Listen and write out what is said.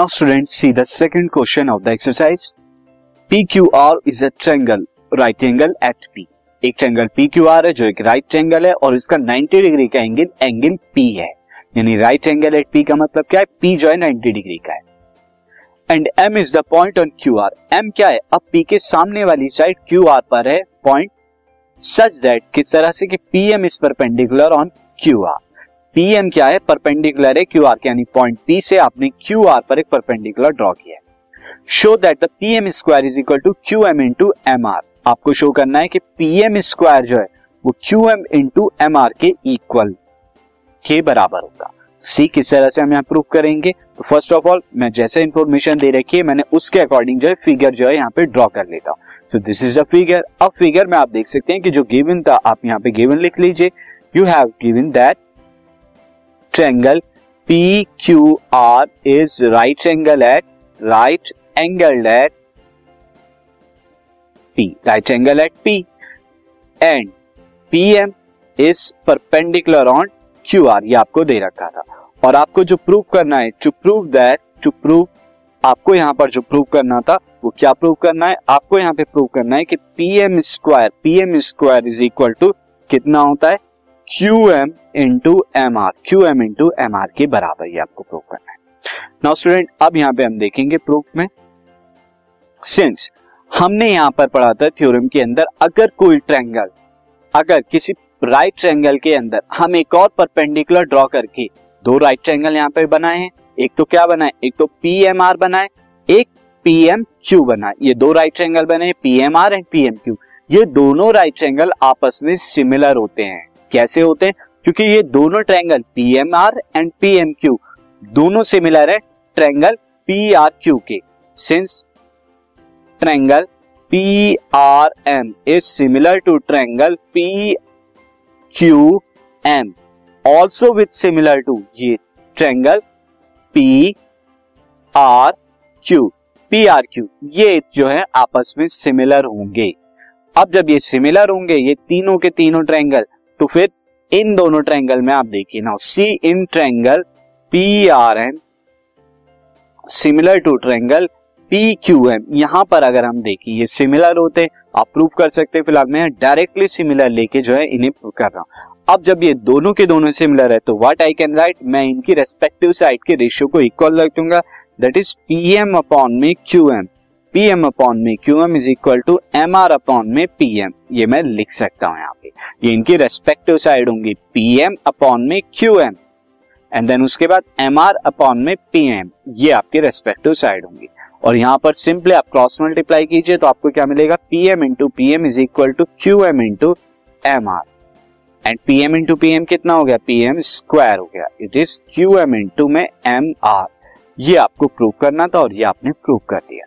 Now, students, see the second question of the exercise. PQR is a triangle, right angle at P. एक triangle PQR है, जो एक right triangle है, और इसका 90 डिग्री का एंगल एंगल P है यानी राइट एंगल एट P का मतलब क्या है P जो है 90 डिग्री का है and M is the point on QR. M क्या है अब P के सामने वाली साइड QR पर है पॉइंट सच दैट किस तरह से कि PM is perpendicular on QR. PM क्या है? परपेंडिकुलर है क्यू आर के यानी पॉइंट पी से आपने क्यू आर पर एक परपेंडिकुलर ड्रॉ किया है। Show that the PM square is equal to Q M into M R आपको शो करना है कि पीएम स्क्वायर जो है, वो Q M into M R के इक्वल के बराबर होगा। सी किस तरह से हम यहाँ प्रूव करेंगे? तो फ़र्स्ट ऑफ़ ऑल मैं जैसे इंफॉर्मेशन दे रखी है, मैंने उसके अकॉर्डिंग जो है फिगर जो है, यहाँ पे ड्रॉ कर लेता हूँ। So this is a figure अब फिगर में आप देख सकते हैं कि जो गिवन था, आप यहाँ पे गिवन लिख लीजिए। You have given that triangle right angle at right angle at P right angle at P and P M is perpendicular on Q R ये आपको दे रखा था। और आपको जो प्रूव करना है to prove that to prove आपको यहाँ पर जो प्रूव करना था, वो क्या प्रूव करना है? आपको यहाँ पे प्रूव करना है कि P M square P M square is equal to कितना होता है? Q M into M R Q M into M R के बराबर ये आपको प्रूव करना है। नाउ स्टूडेंट अब यहाँ पे हम देखेंगे प्रूफ में। सिंस हमने यहाँ पर पढ़ा था थ्योरम के अंदर, अगर कोई ट्रैंगल अगर किसी राइट ट्रैंगल के अंदर हम एक और परपेंडिकुलर ड्रॉ करके दो राइट ट्रैंगल यहाँ पे बनाए हैं। एक तो क्या बनाए? एक तो पी एम आर बनाए, एक पी एम क्यू बनाए। ये दो राइट ट्रैंगल बने P M R and P M Q ये दोनों राइट ट्रैंगल आपस में सिमिलर होते हैं। कैसे होते हैं? क्योंकि ये दोनों triangle R and P M Q दोनों सिमिलर है ट्रायंगल क्यू के। Since triangle P R M is similar to triangle P Q M also with similar to ये triangle P R Q P R Q ये जो है आपस में similar होंगे। अब जब ये सिमिलर होंगे, ये तीनों के तीनों ट्रायंगल तो फिर इन दोनों ट्रायंगल में आप देखिए now see in triangle P R M similar to triangle P Q M यहाँ पर अगर हम देखिए, ये सिमिलर होते, आप प्रूव कर सकते हैं, फ़िलहाल मैं डायरेक्टली सिमिलर लेके जो है, इन्हें प्रूव कर रहा हूँ। अब जब ये दोनों के दोनों सिमिलर है तो व्हाट आई कैन राइट मैं इनकी रेस्पेक्टिव साइड के रेशियो को इक्वल रख दूँगा that is P M upon में Q M P M upon में Q M is equal to M R upon में पी एम ये मैं लिख सकता हूँ यहाँ पे। ये इनकी रेस्पेक्टिव साइड होंगी। पी एम अपॉन में क्यू एम एंड देन उसके बाद एम आर अपॉन में पी एम ये आपकी रेस्पेक्टिव साइड होंगी। और यहाँ पर सिंपली आप क्रॉस मल्टीप्लाई कीजिए तो आपको क्या मिलेगा? P M into P M is equal to Q M into M R and P M into P M कितना हो गया? पी एम स्क्वायर हो गया। It is Q M into में एम आर ये आपको प्रूव करना था और ये आपने प्रूव कर दिया।